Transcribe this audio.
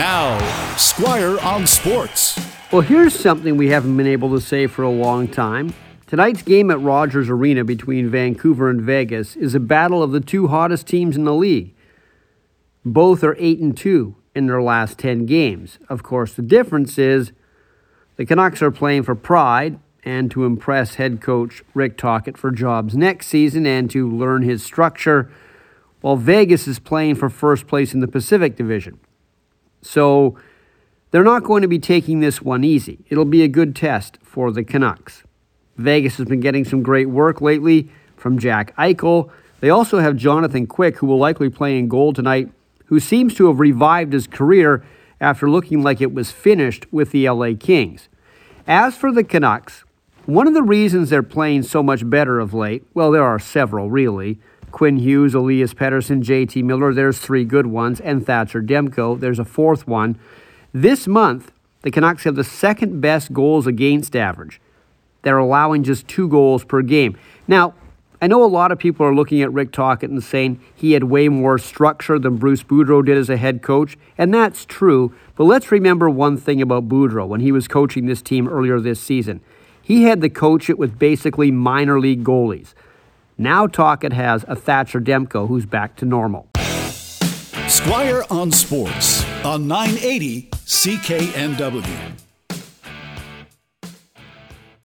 Now, Squire on Sports. Well, here's something we haven't been able to say for a long time. Tonight's game at Rogers Arena between Vancouver and Vegas is a battle of the two hottest teams in the league. Both are 8 and 2 in their last 10 games. Of course, the difference is the Canucks are playing for pride and to impress head coach Rick Tocchet for jobs next season and to learn his structure, while Vegas is playing for first place in the Pacific Division. So they're not going to be taking this one easy. It'll be a good test for the Canucks. Vegas has been getting some great work lately from Jack Eichel. They also have Jonathan Quick, who will likely play in goal tonight, who seems to have revived his career after looking like it was finished with the LA Kings. As for the Canucks, one of the reasons they're playing so much better of late, well, there are several really. Quinn Hughes, Elias Pettersson, JT Miller, there's three good ones, and Thatcher Demko, there's a fourth one. This month, the Canucks have the second best goals against average. They're allowing just two goals per game. Now, I know a lot of people are looking at Rick Tocchet and saying he had way more structure than Bruce Boudreau did as a head coach, and that's true. But let's remember one thing about Boudreau when he was coaching this team earlier this season. He had to coach it with basically minor league goalies. Now Tocchet has a Thatcher Demko who's back to normal. Squire on Sports on 980 CKNW.